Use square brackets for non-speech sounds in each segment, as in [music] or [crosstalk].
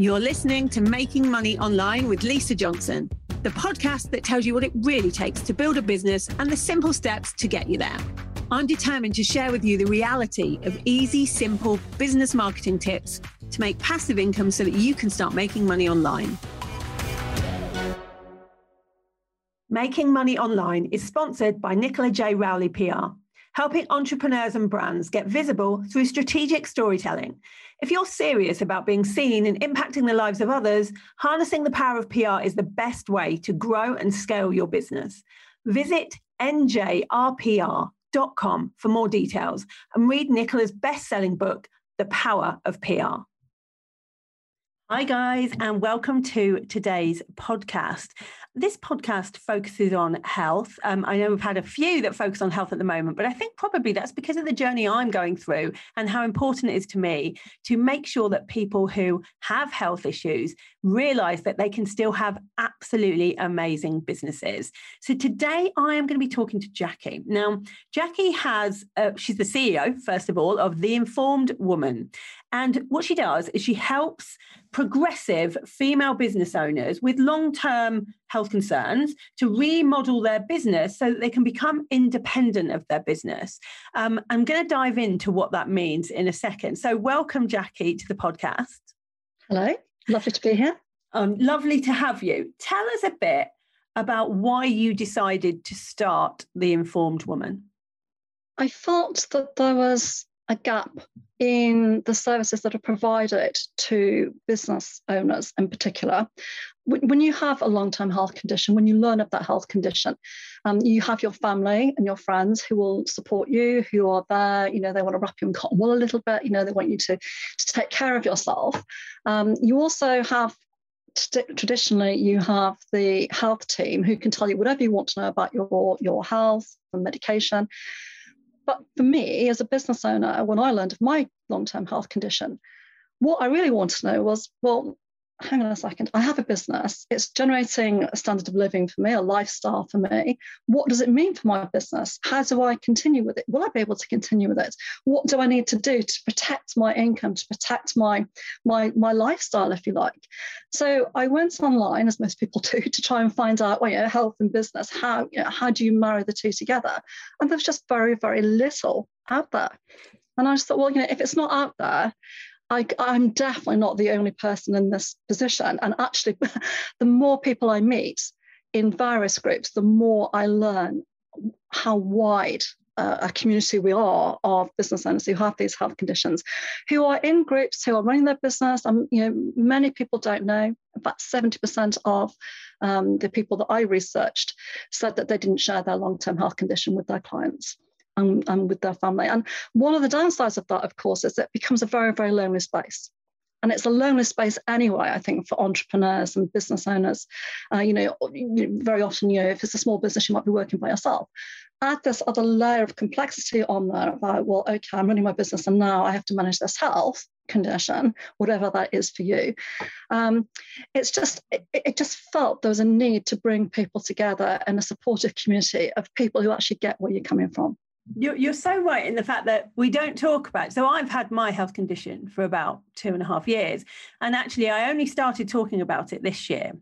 You're listening to Making Money Online with Lisa Johnson, the podcast that tells you what it really takes to build a business and the simple steps to get you there. I'm determined to share with you the reality of easy, simple business marketing tips to make passive income so that you can start making money online. Making Money Online is sponsored by Nicola J. Rowley PR, helping entrepreneurs and brands get visible through strategic storytelling if you're serious about being seen and impacting the lives of others, harnessing the power of PR is the best way to grow and scale your business. Visit njrpr.com for more details and read Nicola's best selling book, The Power of PR. Hi, guys, and welcome to today's podcast. This podcast focuses on health. Um, I know we've had a few that focus on health at the moment, but I think probably that's because of the journey I'm going through and how important it is to me to make sure that people who have health issues realize that they can still have absolutely amazing businesses. So today I am going to be talking to Jacky. Now, Jacky has, uh, she's the CEO, first of all, of The Informed Woman. And what she does is she helps progressive female business owners with long term health concerns to remodel their business so that they can become independent of their business. Um, I'm going to dive into what that means in a second. So, welcome, Jacky, to the podcast. Hello, lovely to be here. Um, lovely to have you. Tell us a bit about why you decided to start The Informed Woman. I felt that there was a gap in the services that are provided to business owners in particular. When you have a long term health condition, when you learn of that health condition, um, you have your family and your friends who will support you, who are there. You know, they want to wrap you in cotton wool a little bit. You know, they want you to, to take care of yourself. Um, you also have traditionally you have the health team who can tell you whatever you want to know about your your health and medication but for me, as a business owner, when I learned of my long term health condition, what I really wanted to know was well, hang on a second, I have a business. It's generating a standard of living for me, a lifestyle for me. What does it mean for my business? How do I continue with it? Will I be able to continue with it? What do I need to do to protect my income, to protect my my my lifestyle, if you like? So I went online, as most people [laughs] do, to try and find out, well, you know, health and business, how you know, how do you marry the two together? And there's just very, very little out there. And I just thought, well, you know, if it's not out there, I, am definitely not the only person in this position. And actually, [laughs] the more people I meet in various groups, the more I learn how wide uh, a community we are of business owners who have these health conditions, who are in groups, who are running their business. Um, you know, many people don't know. About 70% of um, the people that I researched said that they didn't share their long-term health condition with their clients and, and with their family. And one of the downsides of that, of course, is it becomes a very, very lonely space. And it's a lonely space anyway, I think, for entrepreneurs and business owners. Uh, you know, very often, you know, if it's a small business, you might be working by yourself. Add this other layer of complexity on there about, well, okay, I'm running my business and now I have to manage this health condition, whatever that is for you. Um, it's just, it, it just felt there was a need to bring people together in a supportive community of people who actually get where you're coming from. You're, you're so right in the fact that we don't talk about. So I've had my health condition for about two and a half years, and actually I only started talking about it this year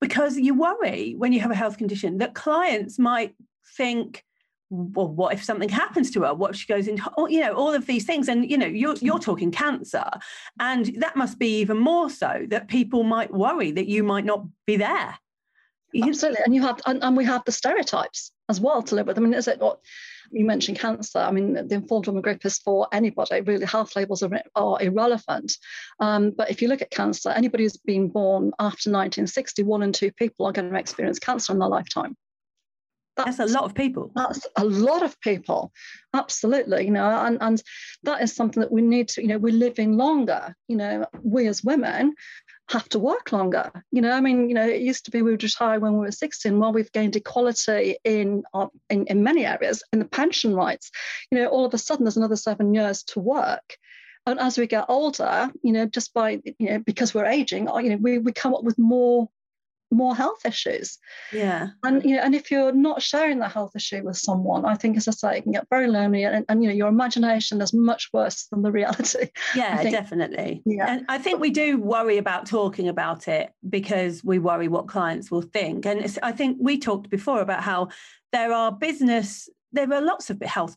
because you worry when you have a health condition that clients might think well, what if something happens to her? What if she goes into, you know, all of these things? And, you know, you're, you're talking cancer. And that must be even more so that people might worry that you might not be there. Absolutely. And you have, and, and we have the stereotypes as well to live with. I mean, is it what you mentioned cancer. I mean, the informed woman group is for anybody. Really, health labels are, are irrelevant. Um, but if you look at cancer, anybody who's been born after 1960, one in two people are going to experience cancer in their lifetime. That's, that's, a lot of people. That's a lot of people, absolutely. You know, and and that is something that we need to. You know, we're living longer. You know, we as women have to work longer. You know, I mean, you know, it used to be we would retire when we were 16. While we've gained equality in, our, in in many areas, in the pension rights, you know, all of a sudden there's another seven years to work. And as we get older, you know, just by you know because we're aging, oh, you know, we, we come up with more more health issues. Yeah. And you know, and if you're not sharing that health issue with someone, I think as I say, it can get very lonely and, and you know, your imagination is much worse than the reality. [laughs] Yeah, definitely. Yeah. And I think we do worry about talking about it because we worry what clients will think. And I think we talked before about how there are business, there are lots of health,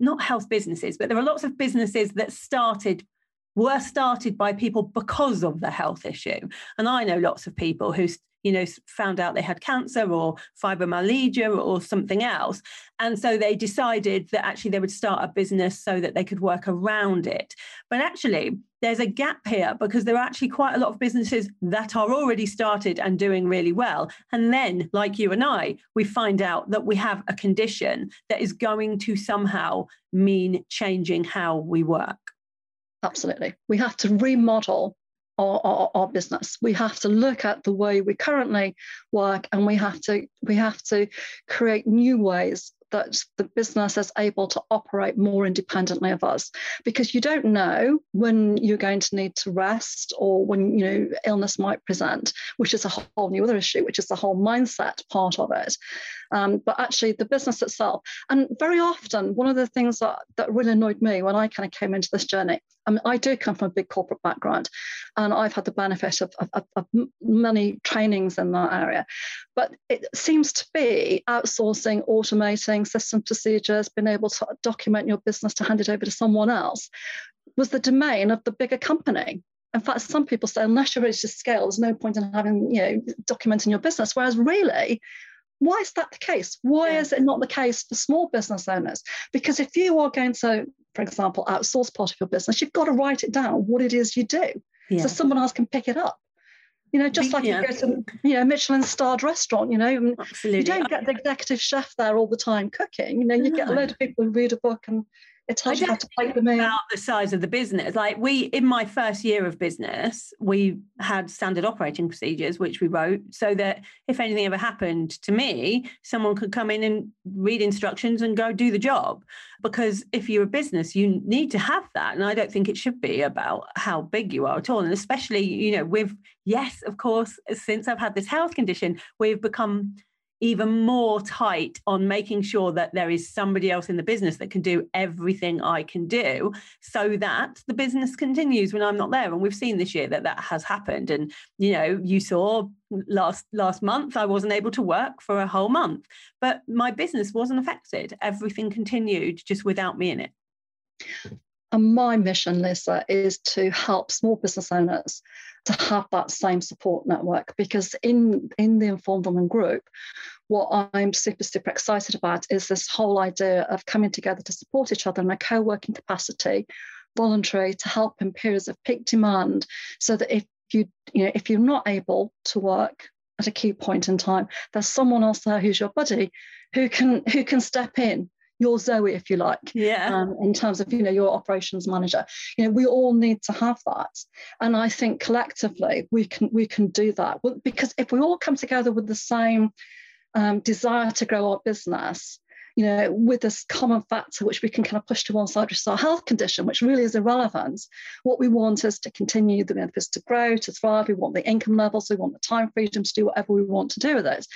not health businesses, but there are lots of businesses that started were started by people because of the health issue. And I know lots of people who you know, found out they had cancer or fibromyalgia or something else. And so they decided that actually they would start a business so that they could work around it. But actually, there's a gap here because there are actually quite a lot of businesses that are already started and doing really well. And then, like you and I, we find out that we have a condition that is going to somehow mean changing how we work. Absolutely. We have to remodel our, our, our, business. We have to look at the way we currently work and we have to we have to create new ways that the business is able to operate more independently of us because you don't know when you're going to need to rest or when you know illness might present which is a whole new other issue which is the whole mindset part of it um, but actually the business itself and very often one of the things that, that really annoyed me when i kind of came into this journey I, mean, I do come from a big corporate background, and I've had the benefit of, of, of many trainings in that area. But it seems to be outsourcing, automating system procedures, being able to document your business to hand it over to someone else was the domain of the bigger company. In fact, some people say unless you're ready to scale, there's no point in having, you know, documenting your business. Whereas really, why is that the case? Why yeah. is it not the case for small business owners? Because if you are going to for example, outsource part of your business, you've got to write it down what it is you do. Yeah. So someone else can pick it up. You know, just like yeah. you go to you know Michelin starred restaurant, you know, Absolutely. you don't get the executive chef there all the time cooking. You know, you no. get a load of people who read a book and it tells you how to play the meal. About the size of the business. Like we, in my first year of business, we had standard operating procedures, which we wrote so that if anything ever happened to me, someone could come in and read instructions and go do the job. Because if you're a business, you need to have that. And I don't think it should be about how big you are at all. And especially, you know, with, yes, of course, since I've had this health condition, we've become even more tight on making sure that there is somebody else in the business that can do everything I can do so that the business continues when I'm not there. And we've seen this year that that has happened. And you know you saw last last month I wasn't able to work for a whole month but my business wasn't affected. Everything continued just without me in it. And my mission, Lisa, is to help small business owners to have that same support network because in, in the Informed Woman group, what I'm super, super excited about is this whole idea of coming together to support each other in a co working capacity, voluntary, to help in periods of peak demand, so that if you, you know, if you're not able to work at a key point in time, there's someone else there who's your buddy who can who can step in your Zoe, if you like, yeah. Um, in terms of you know your operations manager. You know, we all need to have that, and I think collectively we can we can do that because if we all come together with the same um, desire to grow our business. You know, with this common factor which we can kind of push to one side, which is our health condition, which really is irrelevant. What we want is to continue the benefits to grow, to thrive. We want the income levels, we want the time freedom to do whatever we want to do with it.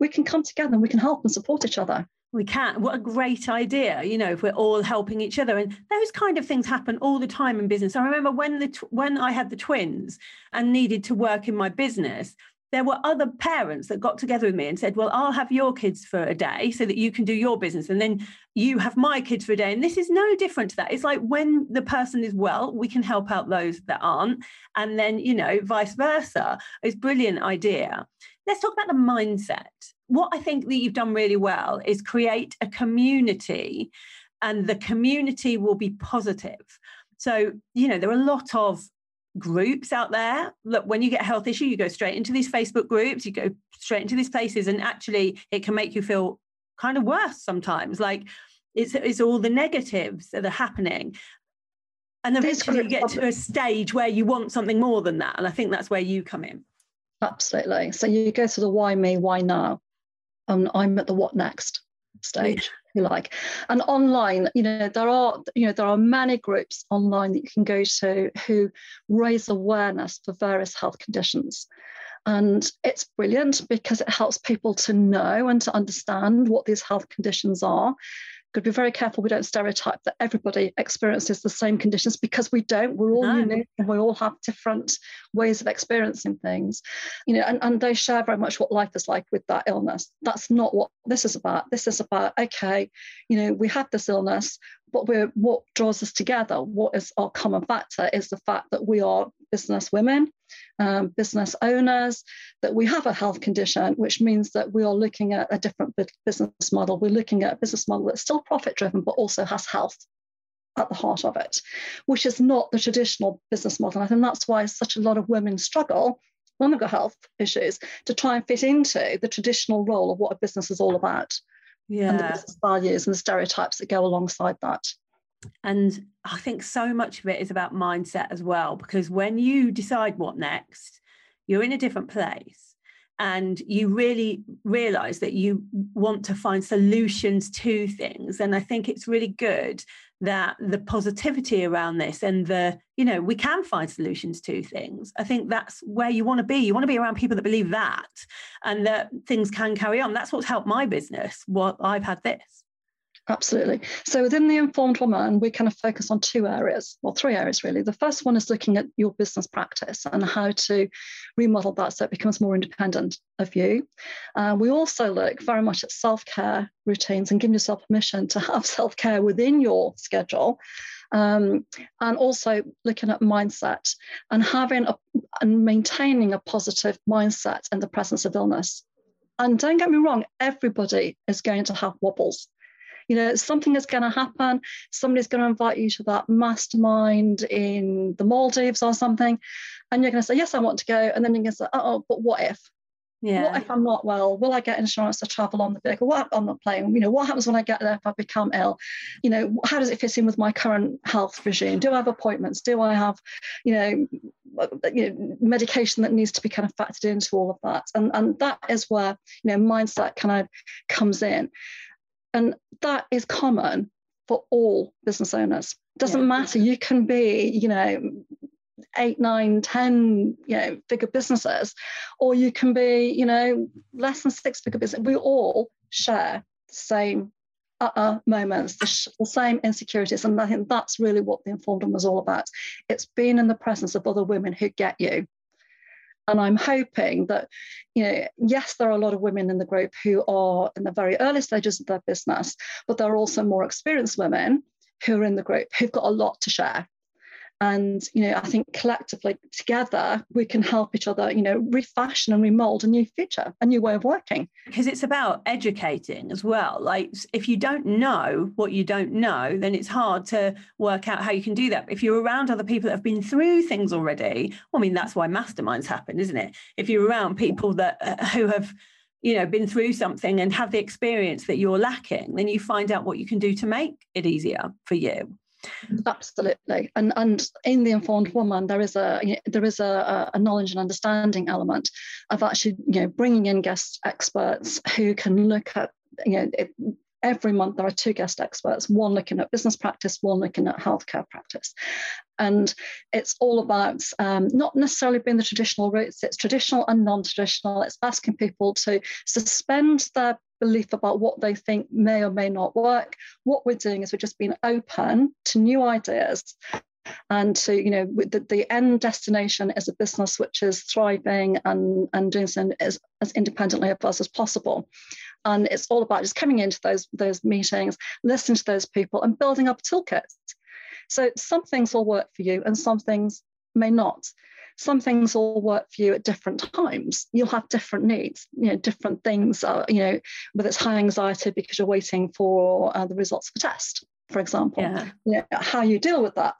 We can come together and we can help and support each other we can't. what a great idea you know if we're all helping each other. And those kind of things happen all the time in business. I remember when the when i had the twins and needed to work in my business there were other parents that got together with me and said well i'll have your kids for a day so that you can do your business and then you have my kids for a day. And this is no different to that. It's like when the person is well we can help out those that aren't and then you know vice versa. It's brilliant idea let's talk about the mindset what I think that you've done really well is create a community, and the community will be positive. So, you know, there are a lot of groups out there. Look, when you get a health issue, you go straight into these Facebook groups, you go straight into these places, and actually it can make you feel kind of worse sometimes. Like it's, it's all the negatives that are happening. And eventually you get to a stage where you want something more than that. And I think that's where you come in. Absolutely. So you go to the why me, why now? and I'm at the what next stage, you like. And online, you know, there are, you know, there are many groups online that you can go to who raise awareness for various health conditions. And it's brilliant because it helps people to know and to understand what these health conditions are got to be very careful we don't stereotype that everybody experiences the same conditions because we don't. We're all no. unique and we all have different ways of experiencing things. You know, and, and they share very much what life is like with that illness. That's not what this is about. This is about, okay, you know, we have this illness, but we're what draws us together, what is our common factor is the fact that we are business women, um, business owners, that we have a health condition, which means that we are looking at a different business model. We're looking at a business model that's still profit driven, but also has health at the heart of it, which is not the traditional business model. And I think that's why such a lot of women struggle when they've got health issues to try and fit into the traditional role of what a business is all about. Yeah. And the business values and the stereotypes that go alongside that. And I think so much of it is about mindset as well, because when you decide what next, you're in a different place and you really realize that you want to find solutions to things. And I think it's really good that the positivity around this and the, you know, we can find solutions to things. I think that's where you want to be. You want to be around people that believe that and that things can carry on. That's what's helped my business. What I've had this. Absolutely. So within the informed woman, we kind of focus on two areas, well, three areas really. The first one is looking at your business practice and how to remodel that so it becomes more independent of you. Uh, we also look very much at self-care routines and giving yourself permission to have [laughs] self-care within your schedule. Um, and also looking at mindset and having a, and maintaining a positive mindset in the presence of illness. And don't get me wrong, everybody is going to have wobbles you know something is going to happen somebody's going to invite you to that mastermind in the maldives or something and you're going to say yes i want to go and then you're going to say oh but what if yeah. What if I'm not well? Will I get insurance to travel on the vehicle? What I'm not playing? You know, what happens when I get there if I become ill? You know, how does it fit in with my current health regime? Do I have appointments? Do I have, you know, you know, medication that needs to be kind of factored into all of that? And and that is where you know mindset kind of comes in. And that is common for all business owners. Doesn't yeah. matter. You can be, you know, eight, nine, ten, you know, figure businesses, or you can be, you know, less than six figure business. We all share the same uh-uh moments, the, sh- the, same insecurities. And I think that's really what the informed was all about. It's being in the presence of other women who get you. And I'm hoping that, you know, yes, there are a lot of women in the group who are in the very early stages of their business, but there are also more experienced women who are in the group who've got a lot to share and you know i think collectively together we can help each other you know refashion and remold a new future a new way of working. Because it's about educating as well. Like if you don't know what you don't know then it's hard to work out how you can do that. If you're around other people that have been through things already well, i mean that's why masterminds happen isn't it? If you're around people that uh, [laughs] who have you know been through something and have the experience that you're lacking then you find out what you can do to make it easier for you Absolutely, and and in the informed woman, there is a there is a, a knowledge and understanding element of actually you know bringing in guest experts who can look at you know it, every month there are two guest experts, one looking at business practice, one looking at healthcare practice. And it's all about um, not necessarily being the traditional routes, it's traditional and non traditional. It's asking people to suspend their belief about what they think may or may not work. What we're doing is we're just being open to new ideas and to you know the, the end destination is a business which is thriving and and doing so as, as independently of us as possible. And it's all about just coming into those those meetings listening to those people and building up toolkits. So some things will work for you and some things may not some things will work for you at different times. You'll have different needs, you know, different things, uh, you know, whether it's high anxiety because you're waiting for uh, the results of a test, for example. Yeah. You know, how you deal with that,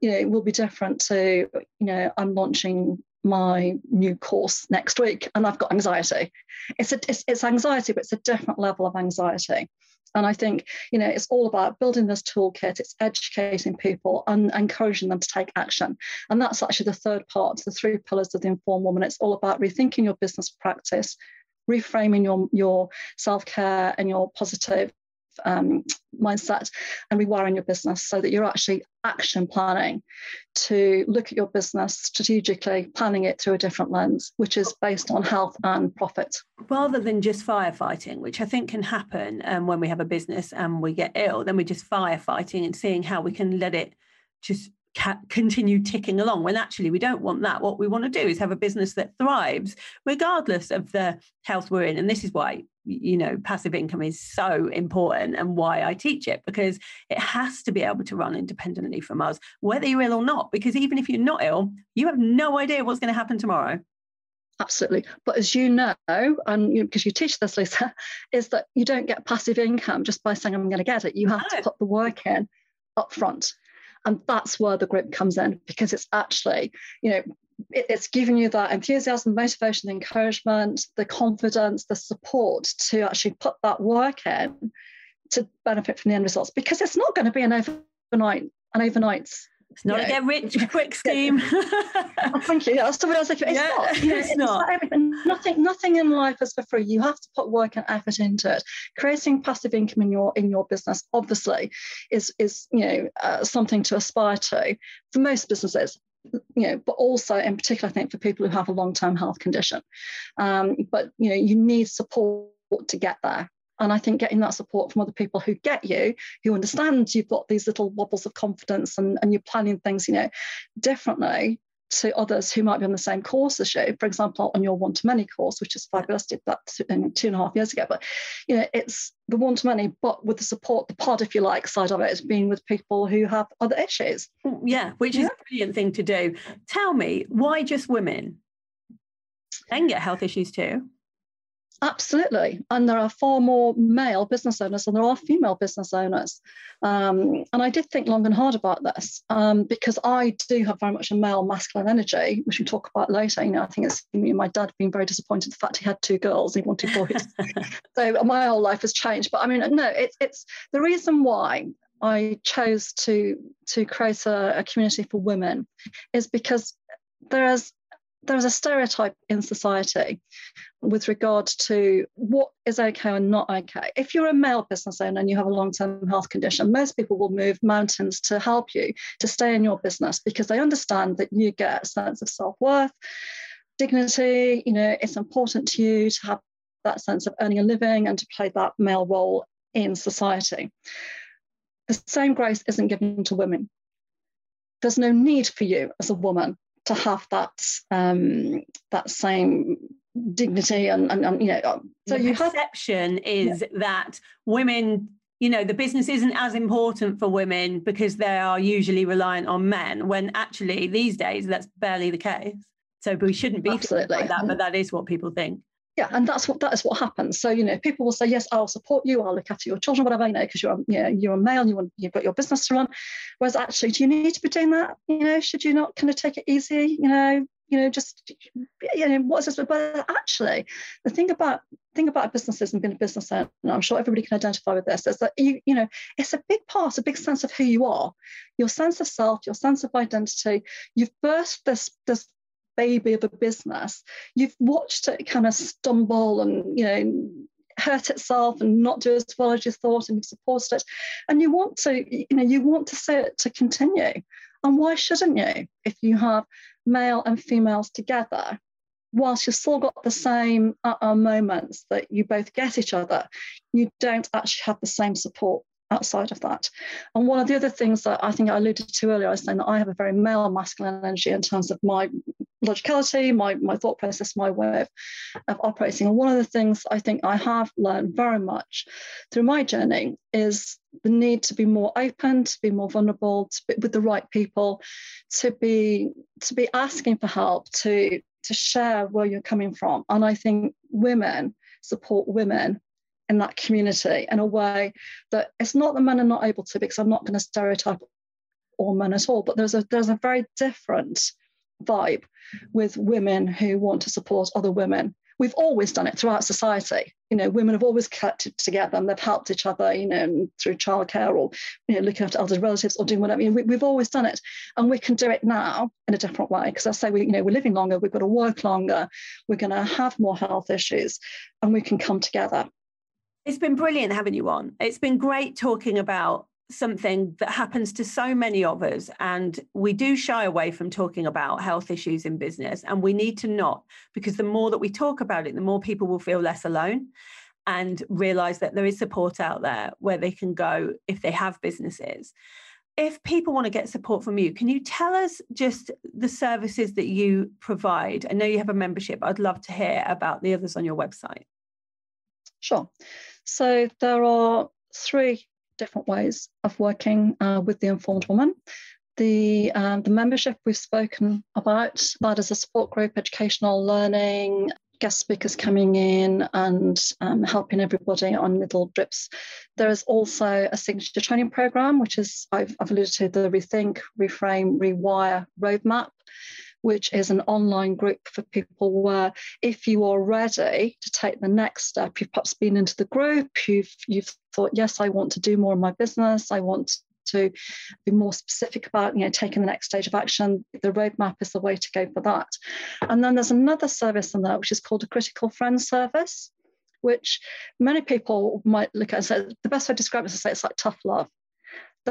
you know, will be different to, you know, I'm launching my new course next week and I've got anxiety. It's, a, it's, it's anxiety, but it's a different level of anxiety. And I think, you know, it's all about building this toolkit, it's educating people and encouraging them to take action. And that's actually the third part, the three pillars of the informed woman. It's all about rethinking your business practice, reframing your, your self-care and your positive um, mindset and rewiring your business so that you're actually action planning to look at your business strategically, planning it through a different lens, which is based on health and profit. Rather than just firefighting, which I think can happen um, when we have a business and we get ill, then we're just firefighting and seeing how we can let it just continue ticking along when actually we don't want that. What we want to do is have a business that thrives regardless of the health we're in. And this is why, you know, passive income is so important and why I teach it because it has to be able to run independently from us, whether you're ill or not. Because even if you're not ill, you have no idea what's going to happen tomorrow. Absolutely. But as you know, and because you, you, teach this, Lisa, [laughs] is that you don't get passive income just by saying, I'm going to get it. You have no. to put the work in up front. And that's where the grip comes in because it's actually, you know, it's giving you that enthusiasm, motivation, encouragement, the confidence, the support to actually put that work in to benefit from the end results because it's not going to be an overnight an overnight it's not a get rich [laughs] quick scheme. [laughs] Thank you. That's somebody else. It's yeah, not. You [laughs] know, it's, it's not. not everything. Nothing. Nothing in life is for free. You have to put work and effort into it. Creating passive income in your in your business, obviously, is is you know uh, something to aspire to for most businesses you know, but also in particular, I think for people who have a long-term health condition. Um, but you know, you need support to get there. And I think getting that support from other people who get you, who understand you've got these little wobbles of confidence and, and you're planning things, you know, differently to others who might be on the same course as you. For example, on your one-to-many course, which is fabulous, did that two, and a half years ago. But you know, it's the one-to-many, but with the support, the pod, if you like, side of it, is being with people who have other issues. Mm, yeah, which yeah. is a brilliant thing to do. Tell me, why just women? They can get health issues too. Absolutely. And there are far more male business owners than there are female business owners. Um, and I did think long and hard about this um, because I do have very much a male masculine energy, which we'll talk about later. You know, I think it's me and my dad being very disappointed the fact he had two girls, he wanted boys. [laughs] so my whole life has changed. But I mean, no, it's it's the reason why I chose to to create a, a community for women is because there is there is a stereotype in society with regard to what is okay and not okay. If you're a male business owner and you have a long term health condition, most people will move mountains to help you to stay in your business because they understand that you get a sense of self worth, dignity. You know, it's important to you to have that sense of earning a living and to play that male role in society. The same grace isn't given to women. There's no need for you as a woman to have that um, that same dignity and, and, and you know uh, so the perception have, is yeah. that women you know the business isn't as important for women because they are usually reliant on men when actually these days that's barely the case so we shouldn't be Absolutely. like that but that is what people think yeah and that's what that is what happens so you know people will say yes i'll support you i'll look after your children whatever you know because you're you know, you're a male and you want you've got your business to run whereas actually do you need to be doing that you know should you not kind of take it easy you know you know, just you know, what's this? But actually, the thing about thing about businesses and being a business owner, and I'm sure everybody can identify with this, is that you, you know, it's a big part, a big sense of who you are, your sense of self, your sense of identity. You've birthed this this baby of a business. You've watched it kind of stumble and you know hurt itself and not do as well as you thought and you've supported it and you want to you know you want to see it to continue and why shouldn't you if you have male and females together, whilst you've still got the same uh, moments that you both get each other, you don't actually have the same support outside of that. And one of the other things that I think I alluded to earlier, I was saying that I have a very male masculine energy in terms of my logicality, my, my thought process, my way of, of operating. And one of the things I think I have learned very much through my journey is the need to be more open, to be more vulnerable, to be with the right people, to be to be asking for help, to to share where you're coming from. And I think women support women in that community in a way that it's not that men are not able to, because I'm not going to stereotype all men at all, but there's a there's a very different vibe with women who want to support other women. We've always done it throughout society. You know, women have always it together and they've helped each other, you know, through childcare or, you know, looking after elderly relatives or doing whatever. You know, we, have always done it. And we can do it now in a different way. Because I say, we, you know, we're living longer, we've got to work longer, we're going to have more health issues, and we can come together It's been brilliant having you on. It's been great talking about something that happens to so many of us. And we do shy away from talking about health issues in business. And we need to not, because the more that we talk about it, the more people will feel less alone and realize that there is support out there where they can go if they have businesses. If people want to get support from you, can you tell us just the services that you provide? I know you have a membership. I'd love to hear about the others on your website. Sure. So there are three different ways of working uh, with the informed woman. The, um, the membership we've spoken about, that is a support group, educational learning, guest speakers coming in and um, helping everybody on little drips. There is also a signature training program, which is, I've, I've alluded to the Rethink, Reframe, Rewire roadmap which is an online group for people where if you are ready to take the next step, you've perhaps been into the group, you've you've thought, yes, I want to do more in my business, I want to be more specific about you know taking the next stage of action. The roadmap is the way to go for that. And then there's another service on that which is called a critical friend service which many people might look at and say the best way to describe it is to say it's like tough love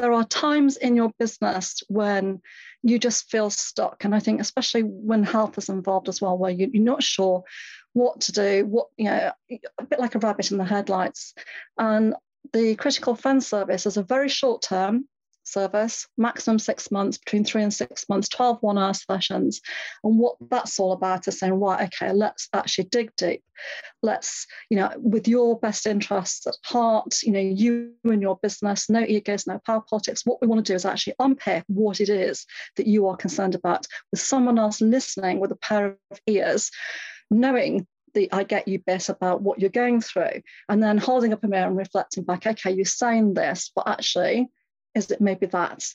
there are times in your business when you just feel stuck. And I think, especially when health is involved as well, where you, are not sure what to do, what, you know, a bit like a rabbit in the headlights. And the critical friend service is a very short term service, maximum six months, between three and six months, 12 one hour sessions. And what that's all about is saying, right, okay, let's actually dig deep. Let's, you know, with your best interests at heart, you know, you and your business, no egos, no power politics. What we want to do is actually unpick what it is that you are concerned about with someone else listening with a pair of ears, knowing the I get you bit about what you're going through, and then holding up a mirror and reflecting back, okay, you're saying this, but actually, is it maybe that?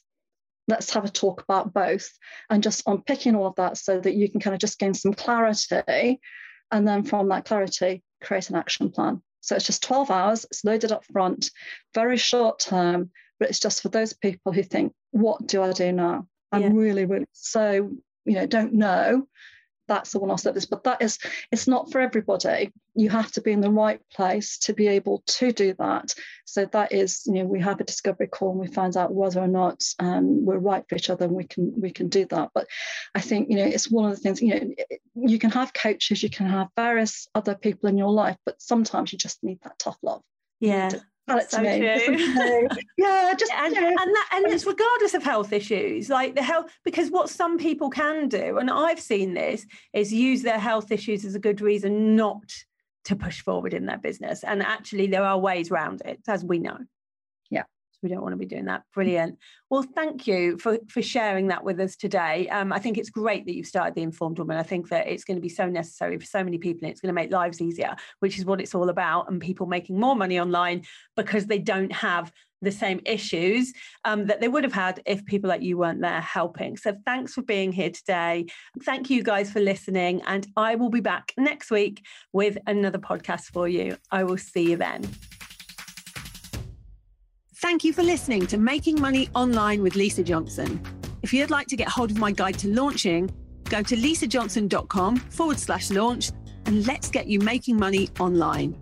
Let's have a talk about both and just unpicking all of that so that you can kind of just gain some clarity. And then from that clarity, create an action plan. So it's just 12 hours, it's loaded up front, very short term, but it's just for those people who think, what do I do now? I'm yeah. really, really so, you know, don't know that's the one-off this. but that is it's not for everybody. You have to be in the right place to be able to do that. So that is you know we have a discovery call and we find out whether or not um, we're right for each other and we can we can do that. But i think you know it's one of the things you know you can have coaches you can have various other people in your life but sometimes you just need that tough love. Yeah. Tell it so to me. yeah, [laughs] just and, and that and it's regardless of health issues, like the health because what some people can do, and I've seen this, is use their health issues as a good reason not to push forward in their business. And actually there are ways around it, as we know we don't want to be doing that. Brilliant. Well, thank you for, for sharing that with us today. Um, I think it's great that you've started the Informed Woman. I think that it's going to be so necessary for so many people and it's going to make lives easier, which is what it's all about. And people making more money online because they don't have the same issues um, that they would have had if people like you weren't there helping. So thanks for being here today. Thank you guys for listening. And I will be back next week with another podcast for you. I will see you then. Thank you for listening to Making Money Online with Lisa Johnson. If you'd like to get hold of my guide to launching, go to lisajohnson.com forward slash launch and let's get you making money online.